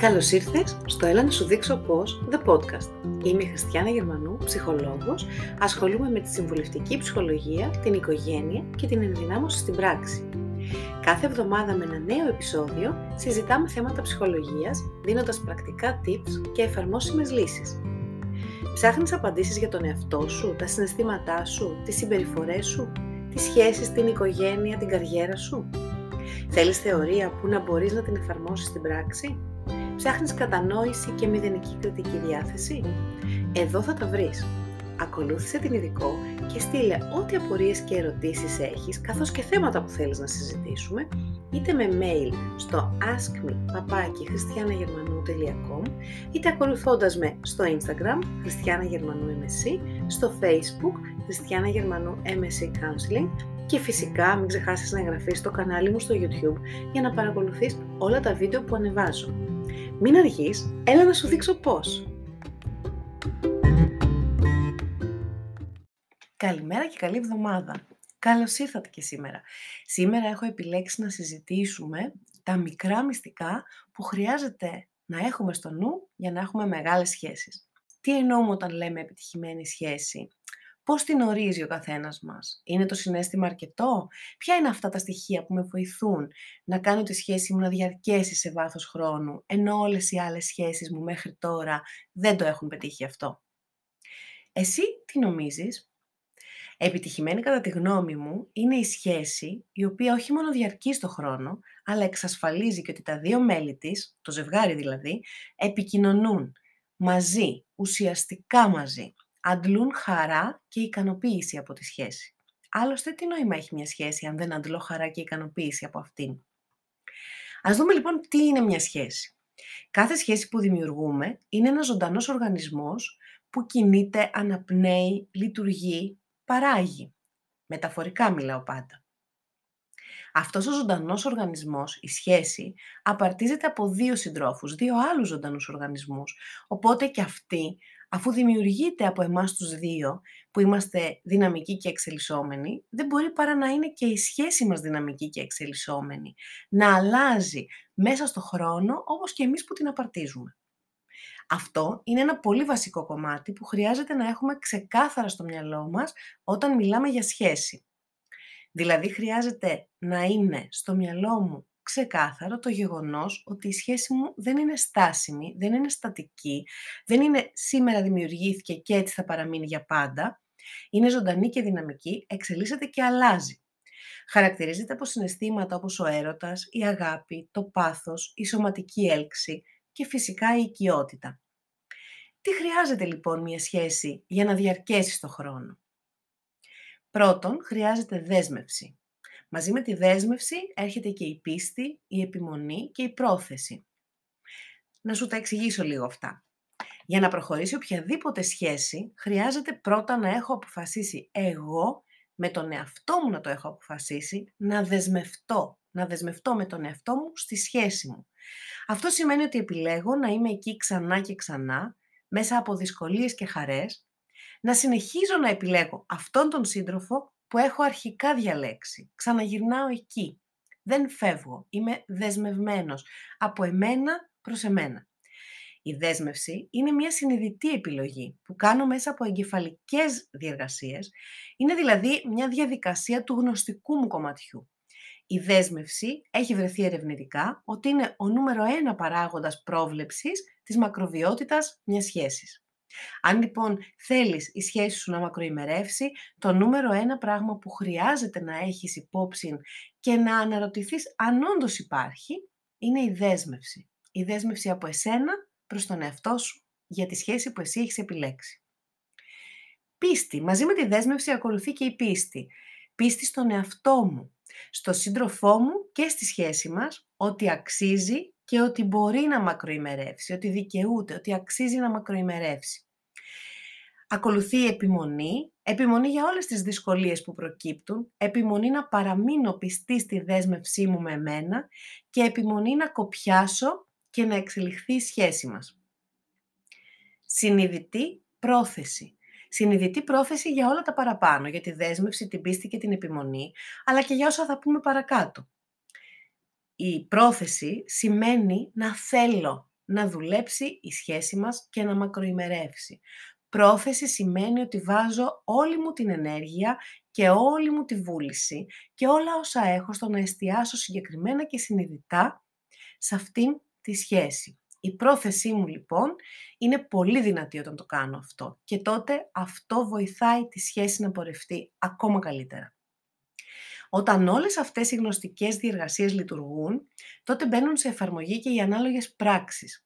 Καλώς ήρθες στο Έλα να σου δείξω πώς, The Podcast. Είμαι η Χριστιάνα Γερμανού, ψυχολόγος, ασχολούμαι με τη συμβουλευτική ψυχολογία, την οικογένεια και την ενδυνάμωση στην πράξη. Κάθε εβδομάδα με ένα νέο επεισόδιο συζητάμε θέματα ψυχολογίας, δίνοντας πρακτικά tips και εφαρμόσιμες λύσεις. Ψάχνεις απαντήσεις για τον εαυτό σου, τα συναισθήματά σου, τις συμπεριφορές σου, τις σχέσεις, την οικογένεια, την καριέρα σου; Θέλεις θεωρία που να μπορείς να την εφαρμόσεις στην πράξη; Ψάχνεις κατανόηση και μηδενική κριτική διάθεση; Εδώ θα τα βρεις. Ακολούθησε την ειδικό και στείλε ό,τι απορίες και ερωτήσεις έχεις, καθώς και θέματα που θέλεις να συζητήσουμε, είτε με mail στο askme.christianagερμανού.com είτε ακολουθώντας με στο Instagram Χριστιάνα Γερμανού MSC, στο Facebook Χριστιάνα Γερμανού MSC Counseling και φυσικά μην ξεχάσεις να εγγραφείς στο κανάλι μου στο YouTube για να παρακολουθείς όλα τα βίντεο που ανεβάζω. Μην αργείς, έλα να σου δείξω πώς! Καλημέρα και καλή εβδομάδα! Καλώς ήρθατε και σήμερα. Σήμερα έχω επιλέξει να συζητήσουμε τα μικρά μυστικά που χρειάζεται να έχουμε στο νου για να έχουμε μεγάλες σχέσεις. Τι εννοούμε όταν λέμε επιτυχημένη σχέση, Πώς την ορίζει ο καθένας μας; Είναι το συνέστημα αρκετό; Ποια είναι αυτά τα στοιχεία που με βοηθούν να κάνω τη σχέση μου να διαρκέσει σε βάθος χρόνου, ενώ όλες οι άλλες σχέσεις μου μέχρι τώρα δεν το έχουν πετύχει αυτό; Εσύ τι νομίζεις; Επιτυχημένη κατά τη γνώμη μου είναι η σχέση η οποία όχι μόνο διαρκεί στο χρόνο, αλλά εξασφαλίζει και ότι τα δύο μέλη της, το ζευγάρι δηλαδή, επικοινωνούν μαζί, ουσιαστικά μαζί, αντλούν χαρά και ικανοποίηση από τη σχέση. Άλλωστε, τι νόημα έχει μια σχέση αν δεν αντλώ χαρά και ικανοποίηση από αυτήν; Ας δούμε λοιπόν τι είναι μια σχέση. Κάθε σχέση που δημιουργούμε είναι ένας ζωντανός οργανισμός που κινείται, αναπνέει, λειτουργεί, παράγει. Μεταφορικά μιλάω πάντα. Αυτός ο ζωντανός οργανισμός, η σχέση, απαρτίζεται από δύο συντρόφους, δύο άλλους ζωντανούς οργανισμούς. Οπότε και αυτοί αφού δημιουργείται από εμάς τους δύο, που είμαστε δυναμικοί και εξελισσόμενοι, δεν μπορεί παρά να είναι και η σχέση μας δυναμική και εξελισσόμενη. Να αλλάζει μέσα στο χρόνο, όπως και εμείς που την απαρτίζουμε. Αυτό είναι ένα πολύ βασικό κομμάτι που χρειάζεται να έχουμε ξεκάθαρα στο μυαλό μας όταν μιλάμε για σχέση. Δηλαδή χρειάζεται να είναι στο μυαλό μου ξεκάθαρο το γεγονός ότι η σχέση μου δεν είναι στάσιμη, δεν είναι στατική, δεν είναι σήμερα δημιουργήθηκε και έτσι θα παραμείνει για πάντα. Είναι ζωντανή και δυναμική, εξελίσσεται και αλλάζει. Χαρακτηρίζεται από συναισθήματα όπως ο έρωτας, η αγάπη, το πάθος, η σωματική έλξη και φυσικά η οικειότητα. Τι χρειάζεται λοιπόν μια σχέση για να διαρκέσει στο χρόνο; Πρώτον, χρειάζεται δέσμευση. Μαζί με τη δέσμευση έρχεται και η πίστη, η επιμονή και η πρόθεση. Να σου τα εξηγήσω λίγο αυτά. Για να προχωρήσει οποιαδήποτε σχέση, χρειάζεται πρώτα να έχω αποφασίσει εγώ, με τον εαυτό μου να το έχω αποφασίσει, να δεσμευτώ. Να δεσμευτώ με τον εαυτό μου στη σχέση μου. Αυτό σημαίνει ότι επιλέγω να είμαι εκεί ξανά και ξανά, μέσα από δυσκολίες και χαρές, να συνεχίζω να επιλέγω αυτόν τον σύντροφο που έχω αρχικά διαλέξει. Ξαναγυρνάω εκεί. Δεν φεύγω. Είμαι δεσμευμένος από εμένα προς εμένα. Η δέσμευση είναι μια συνειδητή επιλογή που κάνω μέσα από εγκεφαλικές διεργασίες. Είναι δηλαδή μια διαδικασία του γνωστικού μου κομματιού. Η δέσμευση έχει βρεθεί ερευνητικά ότι είναι ο νούμερο ένα παράγοντας πρόβλεψης της μακροβιότητας μιας σχέσης. Αν λοιπόν θέλεις η σχέση σου να μακροημερεύσει, το νούμερο ένα πράγμα που χρειάζεται να έχεις υπόψη και να αναρωτηθείς αν όντως υπάρχει, είναι η δέσμευση. Η δέσμευση από εσένα προς τον εαυτό σου για τη σχέση που εσύ έχεις επιλέξει. Πίστη. Μαζί με τη δέσμευση ακολουθεί και η πίστη. Πίστη στον εαυτό μου, στο σύντροφό μου και στη σχέση μας, ότι αξίζει και ότι μπορεί να μακροημερεύσει, ότι δικαιούται, ότι αξίζει να μακροημερεύσει. Ακολουθεί η επιμονή, επιμονή για όλες τις δυσκολίες που προκύπτουν, επιμονή να παραμείνω πιστή στη δέσμευσή μου με εμένα και επιμονή να κοπιάσω και να εξελιχθεί η σχέση μας. Συνειδητή πρόθεση. Συνειδητή πρόθεση για όλα τα παραπάνω, για τη δέσμευση, την πίστη και την επιμονή, αλλά και για όσα θα πούμε παρακάτω η πρόθεση σημαίνει να θέλω, να δουλέψει η σχέση μας και να μακροημερεύσει. Πρόθεση σημαίνει ότι βάζω όλη μου την ενέργεια και όλη μου τη βούληση και όλα όσα έχω στο να εστιάσω συγκεκριμένα και συνειδητά σε αυτήν τη σχέση. Η πρόθεσή μου λοιπόν είναι πολύ δυνατή όταν το κάνω αυτό και τότε αυτό βοηθάει τη σχέση να πορευτεί ακόμα καλύτερα. Όταν όλες αυτές οι γνωστικές διεργασίες λειτουργούν, τότε μπαίνουν σε εφαρμογή και οι ανάλογες πράξεις.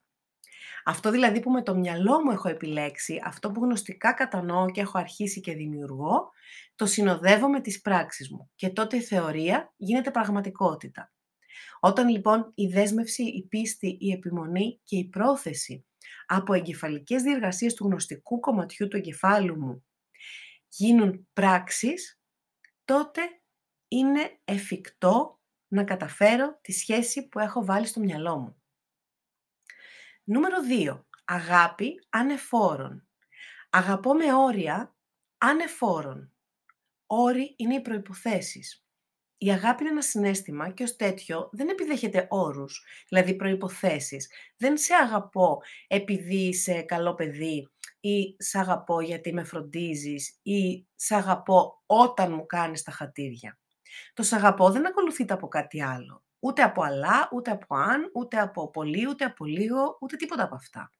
Αυτό δηλαδή που με το μυαλό μου έχω επιλέξει, αυτό που γνωστικά κατανοώ και έχω αρχίσει και δημιουργώ, το συνοδεύω με τις πράξεις μου και τότε η θεωρία γίνεται πραγματικότητα. Όταν λοιπόν η δέσμευση, η πίστη, η επιμονή και η πρόθεση από εγκεφαλικές διεργασίες του γνωστικού κομματιού του εγκεφάλου μου γίνουν πράξεις, τότε είναι εφικτό να καταφέρω τη σχέση που έχω βάλει στο μυαλό μου. Νούμερο 2. Αγάπη ανεφόρων. Αγαπώ με όρια ανεφόρων. Όροι είναι οι προϋποθέσεις. Η αγάπη είναι ένα συνέστημα και ως τέτοιο δεν επιδέχεται όρους, δηλαδή προϋποθέσεις. Δεν σε αγαπώ επειδή είσαι καλό παιδί ή σε αγαπώ γιατί με φροντίζεις ή σε αγαπώ όταν μου κάνεις τα χατήρια. Το «σ' αγαπώ» δεν ακολουθείται από κάτι άλλο. Ούτε από αλλά, ούτε από αν, ούτε από πολύ, ούτε από λίγο, ούτε τίποτα από αυτά.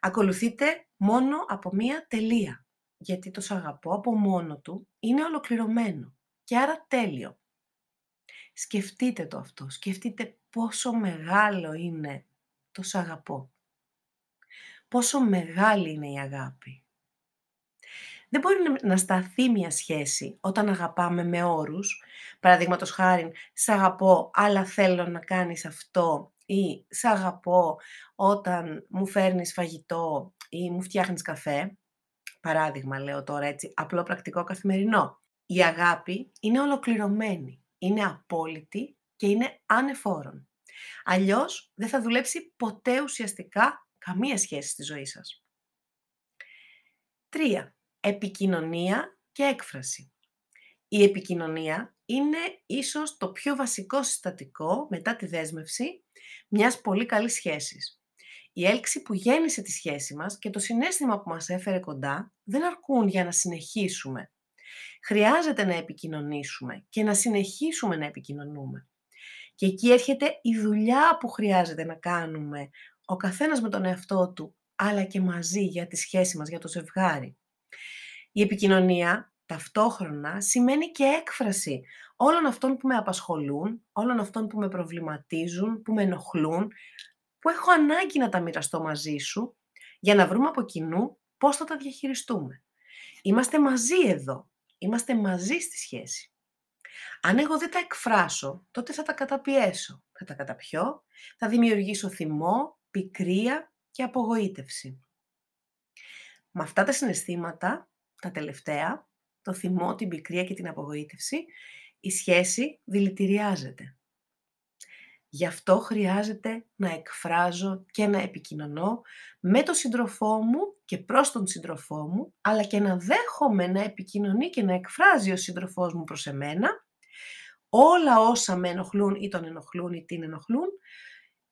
Ακολουθείται μόνο από μία τελεία. Γιατί το «σ' αγαπώ» από μόνο του είναι ολοκληρωμένο και άρα τέλειο. Σκεφτείτε το αυτό. Σκεφτείτε πόσο μεγάλο είναι το «σ' αγαπώ». Πόσο μεγάλη είναι η αγάπη. Δεν μπορεί να σταθεί μια σχέση όταν αγαπάμε με όρους. Παραδείγματος χάρη, σ' αγαπώ, αλλά θέλω να κάνεις αυτό ή σ' αγαπώ όταν μου φέρνεις φαγητό ή μου φτιάχνεις καφέ. Παράδειγμα, λέω τώρα έτσι, απλό πρακτικό καθημερινό. Η αγάπη είναι ολοκληρωμένη, είναι απόλυτη και είναι ανεφόρον. Αλλιώς δεν θα δουλέψει ποτέ ουσιαστικά καμία σχέση στη ζωή σας. Τρία επικοινωνία και έκφραση. Η επικοινωνία είναι ίσως το πιο βασικό συστατικό μετά τη δέσμευση μιας πολύ καλής σχέσης. Η έλξη που γέννησε τη σχέση μας και το συνέστημα που μας έφερε κοντά δεν αρκούν για να συνεχίσουμε. Χρειάζεται να επικοινωνήσουμε και να συνεχίσουμε να επικοινωνούμε. Και εκεί έρχεται η δουλειά που χρειάζεται να κάνουμε ο καθένας με τον εαυτό του, αλλά και μαζί για τη σχέση μας, για το ζευγάρι. Η επικοινωνία ταυτόχρονα σημαίνει και έκφραση όλων αυτών που με απασχολούν, όλων αυτών που με προβληματίζουν, που με ενοχλούν, που έχω ανάγκη να τα μοιραστώ μαζί σου, για να βρούμε από κοινού πώς θα τα διαχειριστούμε. Είμαστε μαζί εδώ. Είμαστε μαζί στη σχέση. Αν εγώ δεν τα εκφράσω, τότε θα τα καταπιέσω. Θα τα καταπιώ, θα δημιουργήσω θυμό, πικρία και απογοήτευση. Με αυτά τα συναισθήματα τα τελευταία, το θυμό, την πικρία και την απογοήτευση, η σχέση δηλητηριάζεται. Γι' αυτό χρειάζεται να εκφράζω και να επικοινωνώ με τον σύντροφό μου και προς τον σύντροφό μου, αλλά και να δέχομαι να επικοινωνεί και να εκφράζει ο σύντροφός μου προς εμένα όλα όσα με ενοχλούν ή τον ενοχλούν ή την ενοχλούν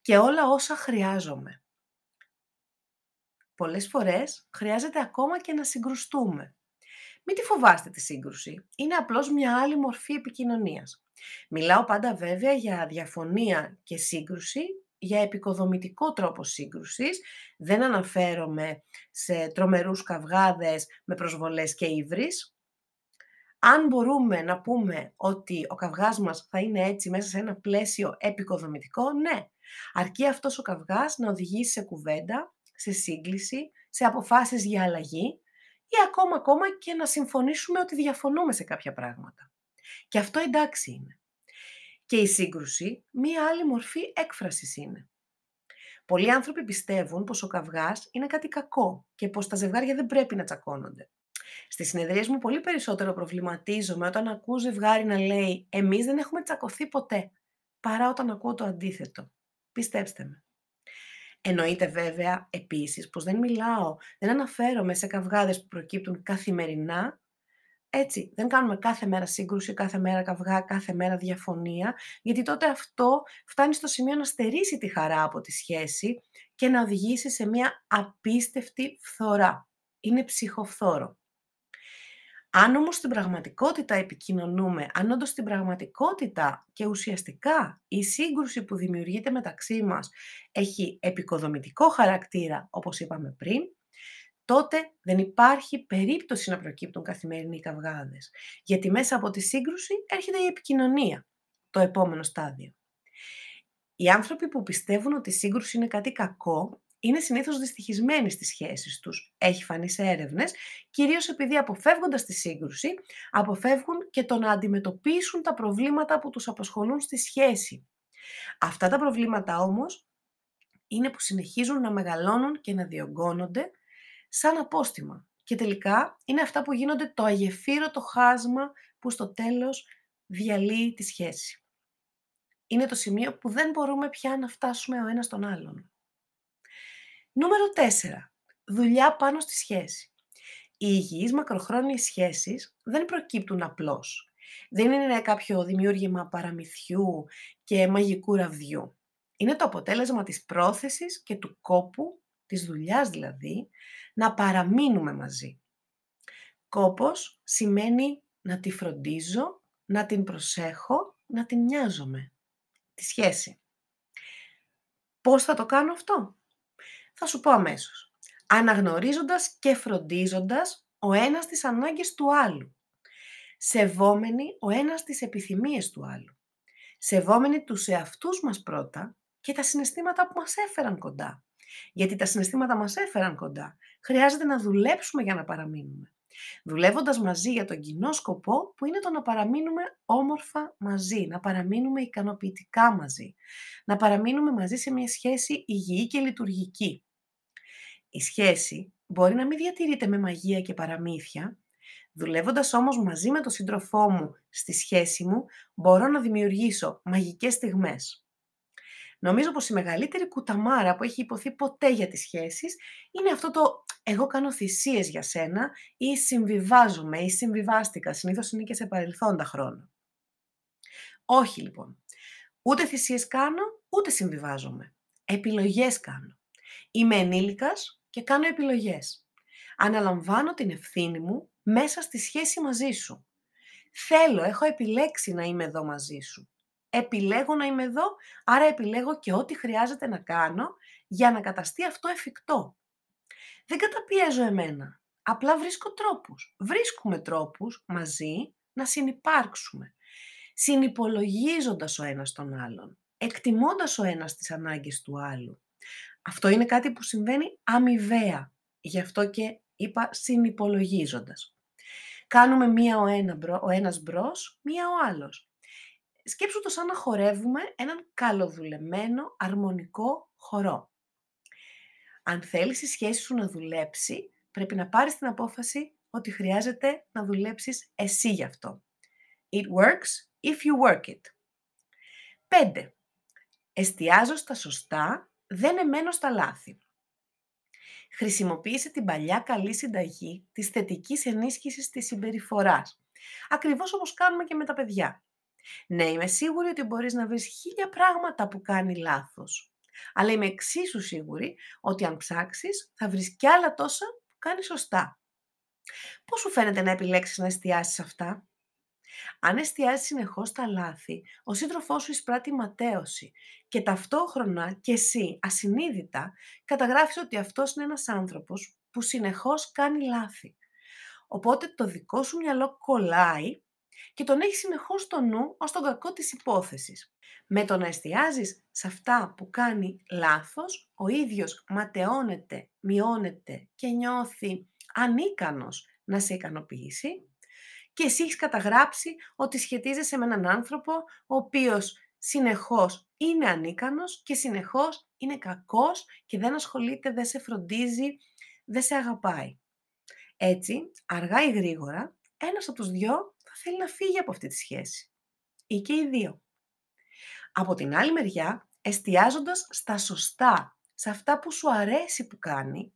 και όλα όσα χρειάζομαι. Πολλές φορές χρειάζεται ακόμα και να συγκρουστούμε. Μην τη φοβάστε τη σύγκρουση. Είναι απλώς μια άλλη μορφή επικοινωνίας. Μιλάω πάντα βέβαια για διαφωνία και σύγκρουση, για επικοδομητικό τρόπο σύγκρουσης. Δεν αναφέρομαι σε τρομερούς καυγάδες με προσβολές και ύβρις. Αν μπορούμε να πούμε ότι ο καυγάς μας θα είναι έτσι μέσα σε ένα πλαίσιο επικοδομητικό, ναι. Αρκεί αυτός ο καυγάς να οδηγήσει σε κουβέντα, σε σύγκληση, σε αποφάσεις για αλλαγή ή ακόμα, ακόμα και να συμφωνήσουμε ότι διαφωνούμε σε κάποια πράγματα. Και αυτό εντάξει είναι. Και η σύγκρουση μία άλλη μορφή έκφρασης είναι. Πολλοί άνθρωποι πιστεύουν πως ο καυγάς είναι κάτι κακό και πως τα ζευγάρια δεν πρέπει να τσακώνονται. Στις συνεδρίες μου πολύ περισσότερο προβληματίζομαι όταν ακούω ζευγάρι να λέει «Εμείς δεν έχουμε τσακωθεί ποτέ», παρά όταν ακούω το αντίθετο. Πιστέψτε με. Εννοείται βέβαια επίσης πως δεν μιλάω, δεν αναφέρομαι σε καυγάδες που προκύπτουν καθημερινά. Έτσι, δεν κάνουμε κάθε μέρα σύγκρουση, κάθε μέρα καυγά, κάθε μέρα διαφωνία, γιατί τότε αυτό φτάνει στο σημείο να στερήσει τη χαρά από τη σχέση και να οδηγήσει σε μια απίστευτη φθορά. Είναι ψυχοφθόρο. Αν όμως στην πραγματικότητα επικοινωνούμε, αν όντως στην πραγματικότητα και ουσιαστικά η σύγκρουση που δημιουργείται μεταξύ μας έχει επικοδομητικό χαρακτήρα, όπως είπαμε πριν, τότε δεν υπάρχει περίπτωση να προκύπτουν καθημερινοί καυγάδες. Γιατί μέσα από τη σύγκρουση έρχεται η επικοινωνία, το επόμενο στάδιο. Οι άνθρωποι που πιστεύουν ότι η σύγκρουση είναι κάτι κακό, είναι συνήθως δυστυχισμένοι στις σχέσεις τους. Έχει φανεί σε έρευνες, κυρίως επειδή αποφεύγοντας τη σύγκρουση, αποφεύγουν και το να αντιμετωπίσουν τα προβλήματα που τους απασχολούν στη σχέση. Αυτά τα προβλήματα όμως είναι που συνεχίζουν να μεγαλώνουν και να διωγγώνονται σαν απόστημα. Και τελικά είναι αυτά που γίνονται το αγεφύρωτο χάσμα που στο τέλος διαλύει τη σχέση. Είναι το σημείο που δεν μπορούμε πια να φτάσουμε ο ένας τον άλλον. Νούμερο 4. Δουλειά πάνω στη σχέση. Οι υγιείς μακροχρόνιες σχέσεις δεν προκύπτουν απλώς. Δεν είναι κάποιο δημιούργημα παραμυθιού και μαγικού ραβδιού. Είναι το αποτέλεσμα της πρόθεσης και του κόπου, της δουλειάς δηλαδή, να παραμείνουμε μαζί. Κόπος σημαίνει να τη φροντίζω, να την προσέχω, να την νοιάζομαι. Τη σχέση. Πώς θα το κάνω αυτό; Θα σου πω αμέσως. Αναγνωρίζοντας και φροντίζοντας ο ένας τις ανάγκες του άλλου. Σεβόμενοι ο ένας τις επιθυμίες του άλλου. Σεβόμενοι τους εαυτούς μας πρώτα και τα συναισθήματα που μας έφεραν κοντά. Γιατί τα συναισθήματα μας έφεραν κοντά. Χρειάζεται να δουλέψουμε για να παραμείνουμε. Δουλεύοντας μαζί για τον κοινό σκοπό που είναι το να παραμείνουμε όμορφα μαζί, να παραμείνουμε ικανοποιητικά μαζί, να παραμείνουμε μαζί σε μια σχέση υγιή και λειτουργική. Η σχέση μπορεί να μην διατηρείται με μαγεία και παραμύθια, δουλεύοντας όμως μαζί με τον σύντροφό μου στη σχέση μου, μπορώ να δημιουργήσω μαγικές στιγμές. Νομίζω πως η μεγαλύτερη κουταμάρα που έχει υποθεί ποτέ για τις σχέσεις είναι αυτό το «εγώ κάνω θυσίες για σένα» ή «συμβιβάζομαι» ή «συμβιβάστηκα». Συνήθως είναι και σε παρελθόντα χρόνο. Όχι λοιπόν. Ούτε θυσίες κάνω, ούτε συμβιβάζομαι. Επιλογές κάνω. Είμαι ενήλικας και κάνω επιλογές. Αναλαμβάνω την ευθύνη μου μέσα στη σχέση μαζί σου. Θέλω, έχω επιλέξει να είμαι εδώ μαζί σου επιλέγω να είμαι εδώ, άρα επιλέγω και ό,τι χρειάζεται να κάνω για να καταστεί αυτό εφικτό. Δεν καταπιέζω εμένα, απλά βρίσκω τρόπους. Βρίσκουμε τρόπους μαζί να συνυπάρξουμε, συνυπολογίζοντας ο ένας τον άλλον, εκτιμώντας ο ένας τις ανάγκες του άλλου. Αυτό είναι κάτι που συμβαίνει αμοιβαία, γι' αυτό και είπα συνυπολογίζοντας. Κάνουμε μία ο, ένα, ο ένας μπρος, μία ο άλλος σκέψου το σαν να χορεύουμε έναν καλοδουλεμένο, αρμονικό χορό. Αν θέλεις η σχέση σου να δουλέψει, πρέπει να πάρεις την απόφαση ότι χρειάζεται να δουλέψεις εσύ γι' αυτό. It works if you work it. 5. Εστιάζω στα σωστά, δεν εμένω στα λάθη. Χρησιμοποίησε την παλιά καλή συνταγή της θετικής ενίσχυσης της συμπεριφοράς. Ακριβώς όπως κάνουμε και με τα παιδιά. Ναι, είμαι σίγουρη ότι μπορείς να βρεις χίλια πράγματα που κάνει λάθος. Αλλά είμαι εξίσου σίγουρη ότι αν ψάξεις θα βρεις κι άλλα τόσα που κάνει σωστά. Πώς σου φαίνεται να επιλέξεις να εστιάσεις αυτά; Αν εστιάζεις συνεχώς τα λάθη, ο σύντροφός σου εισπράττει ματέωση και ταυτόχρονα και εσύ ασυνείδητα καταγράφεις ότι αυτός είναι ένας άνθρωπος που συνεχώς κάνει λάθη. Οπότε το δικό σου μυαλό κολλάει και τον έχεις συνεχώς στο νου ως τον κακό της υπόθεσης. Με το να εστιάζεις σε αυτά που κάνει λάθος, ο ίδιος ματαιώνεται, μειώνεται και νιώθει ανίκανος να σε ικανοποιήσει και εσύ έχεις καταγράψει ότι σχετίζεσαι με έναν άνθρωπο ο οποίος συνεχώς είναι ανίκανος και συνεχώς είναι κακός και δεν ασχολείται, δεν σε φροντίζει, δεν σε αγαπάει. Έτσι, αργά ή γρήγορα, ένας από τους δυο θα θέλει να φύγει από αυτή τη σχέση. Ή και οι δύο. Από την άλλη μεριά, εστιάζοντας στα σωστά, σε αυτά που σου αρέσει που κάνει,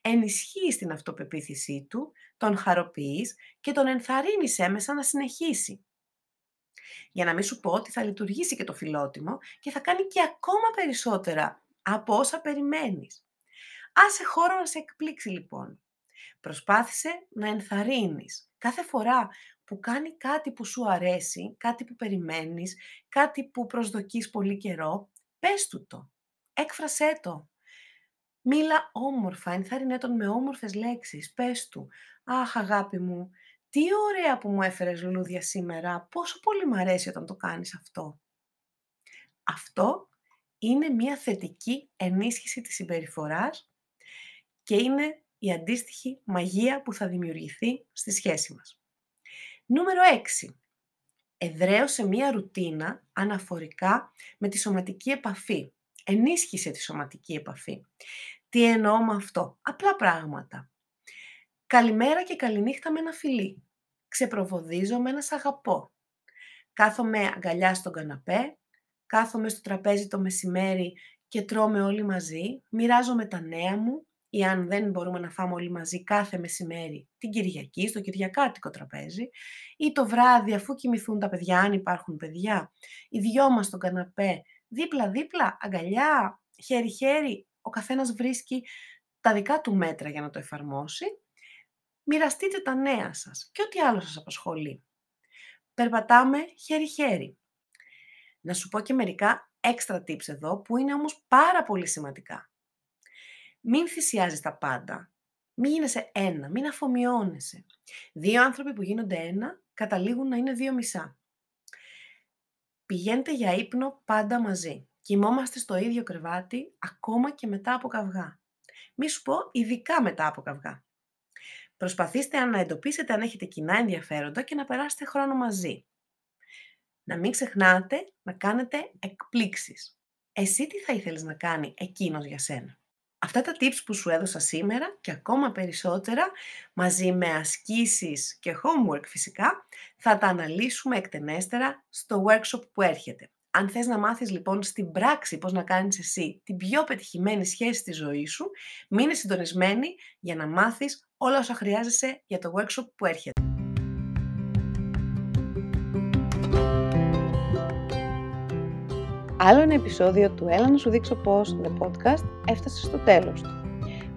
ενισχύεις την αυτοπεποίθησή του, τον χαροποιείς και τον ενθαρρύνεις έμεσα να συνεχίσει. Για να μην σου πω ότι θα λειτουργήσει και το φιλότιμο και θα κάνει και ακόμα περισσότερα από όσα περιμένεις. Άσε χώρο να σε εκπλήξει λοιπόν. Προσπάθησε να ενθαρρύνεις κάθε φορά που κάνει κάτι που σου αρέσει, κάτι που περιμένεις, κάτι που προσδοκείς πολύ καιρό, πες του το. Έκφρασέ το. Μίλα όμορφα, ενθάρρυνε τον με όμορφες λέξεις. Πες του, αχ αγάπη μου, τι ωραία που μου έφερες λουλούδια σήμερα, πόσο πολύ μου αρέσει όταν το κάνεις αυτό. Αυτό είναι μια θετική ενίσχυση της συμπεριφοράς και είναι η αντίστοιχη μαγεία που θα δημιουργηθεί στη σχέση μας. Νούμερο 6. Εδραίωσε μία ρουτίνα αναφορικά με τη σωματική επαφή. Ενίσχυσε τη σωματική επαφή. Τι εννοώ με αυτό; Απλά πράγματα. Καλημέρα και καληνύχτα με ένα φιλί. Ξεπροβοδίζω με ένα σ' αγαπώ. Κάθομαι αγκαλιά στον καναπέ. Κάθομαι στο τραπέζι το μεσημέρι και τρώμε όλοι μαζί. Μοιράζομαι τα νέα μου ή αν δεν μπορούμε να φάμε όλοι μαζί κάθε μεσημέρι την Κυριακή, στο Κυριακάτικο τραπέζι, ή το βράδυ αφού κοιμηθούν τα παιδιά, αν υπάρχουν παιδιά, οι δυο μας στον καναπέ, δίπλα-δίπλα, αγκαλιά, χέρι-χέρι, ο καθένας βρίσκει τα δικά του μέτρα για να το εφαρμόσει. Μοιραστείτε τα νέα σας και ό,τι άλλο σας απασχολεί. Περπατάμε χέρι-χέρι. Να σου πω και μερικά έξτρα tips εδώ που είναι όμως πάρα πολύ σημαντικά. Μην θυσιάζεις τα πάντα. Μην γίνεσαι ένα, μην αφομοιώνεσαι. Δύο άνθρωποι που γίνονται ένα καταλήγουν να είναι δύο μισά. Πηγαίνετε για ύπνο πάντα μαζί. Κοιμόμαστε στο ίδιο κρεβάτι ακόμα και μετά από καυγά. Μη σου πω ειδικά μετά από καυγά. Προσπαθήστε να εντοπίσετε αν έχετε κοινά ενδιαφέροντα και να περάσετε χρόνο μαζί. Να μην ξεχνάτε να κάνετε εκπλήξεις. Εσύ τι θα ήθελες να κάνει εκείνος για σένα; Αυτά τα tips που σου έδωσα σήμερα και ακόμα περισσότερα, μαζί με ασκήσεις και homework φυσικά, θα τα αναλύσουμε εκτενέστερα στο workshop που έρχεται. Αν θες να μάθεις λοιπόν στην πράξη πώς να κάνεις εσύ την πιο πετυχημένη σχέση στη ζωή σου, μείνε συντονισμένη για να μάθεις όλα όσα χρειάζεσαι για το workshop που έρχεται. Άλλο ένα επεισόδιο του «Έλα να σου δείξω πώς» The Podcast έφτασε στο τέλος του.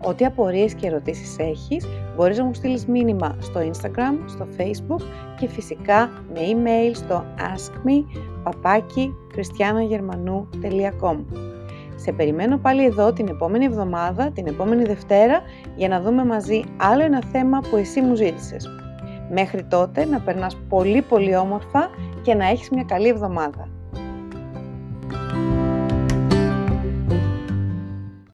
Ό,τι απορίες και ερωτήσεις έχεις, μπορείς να μου στείλεις μήνυμα στο Instagram, στο Facebook και φυσικά με email στο askme.christianagermanu.com Σε περιμένω πάλι εδώ την επόμενη εβδομάδα, την επόμενη Δευτέρα, για να δούμε μαζί άλλο ένα θέμα που εσύ μου ζήτησες. Μέχρι τότε να περνάς πολύ πολύ όμορφα και να έχεις μια καλή εβδομάδα.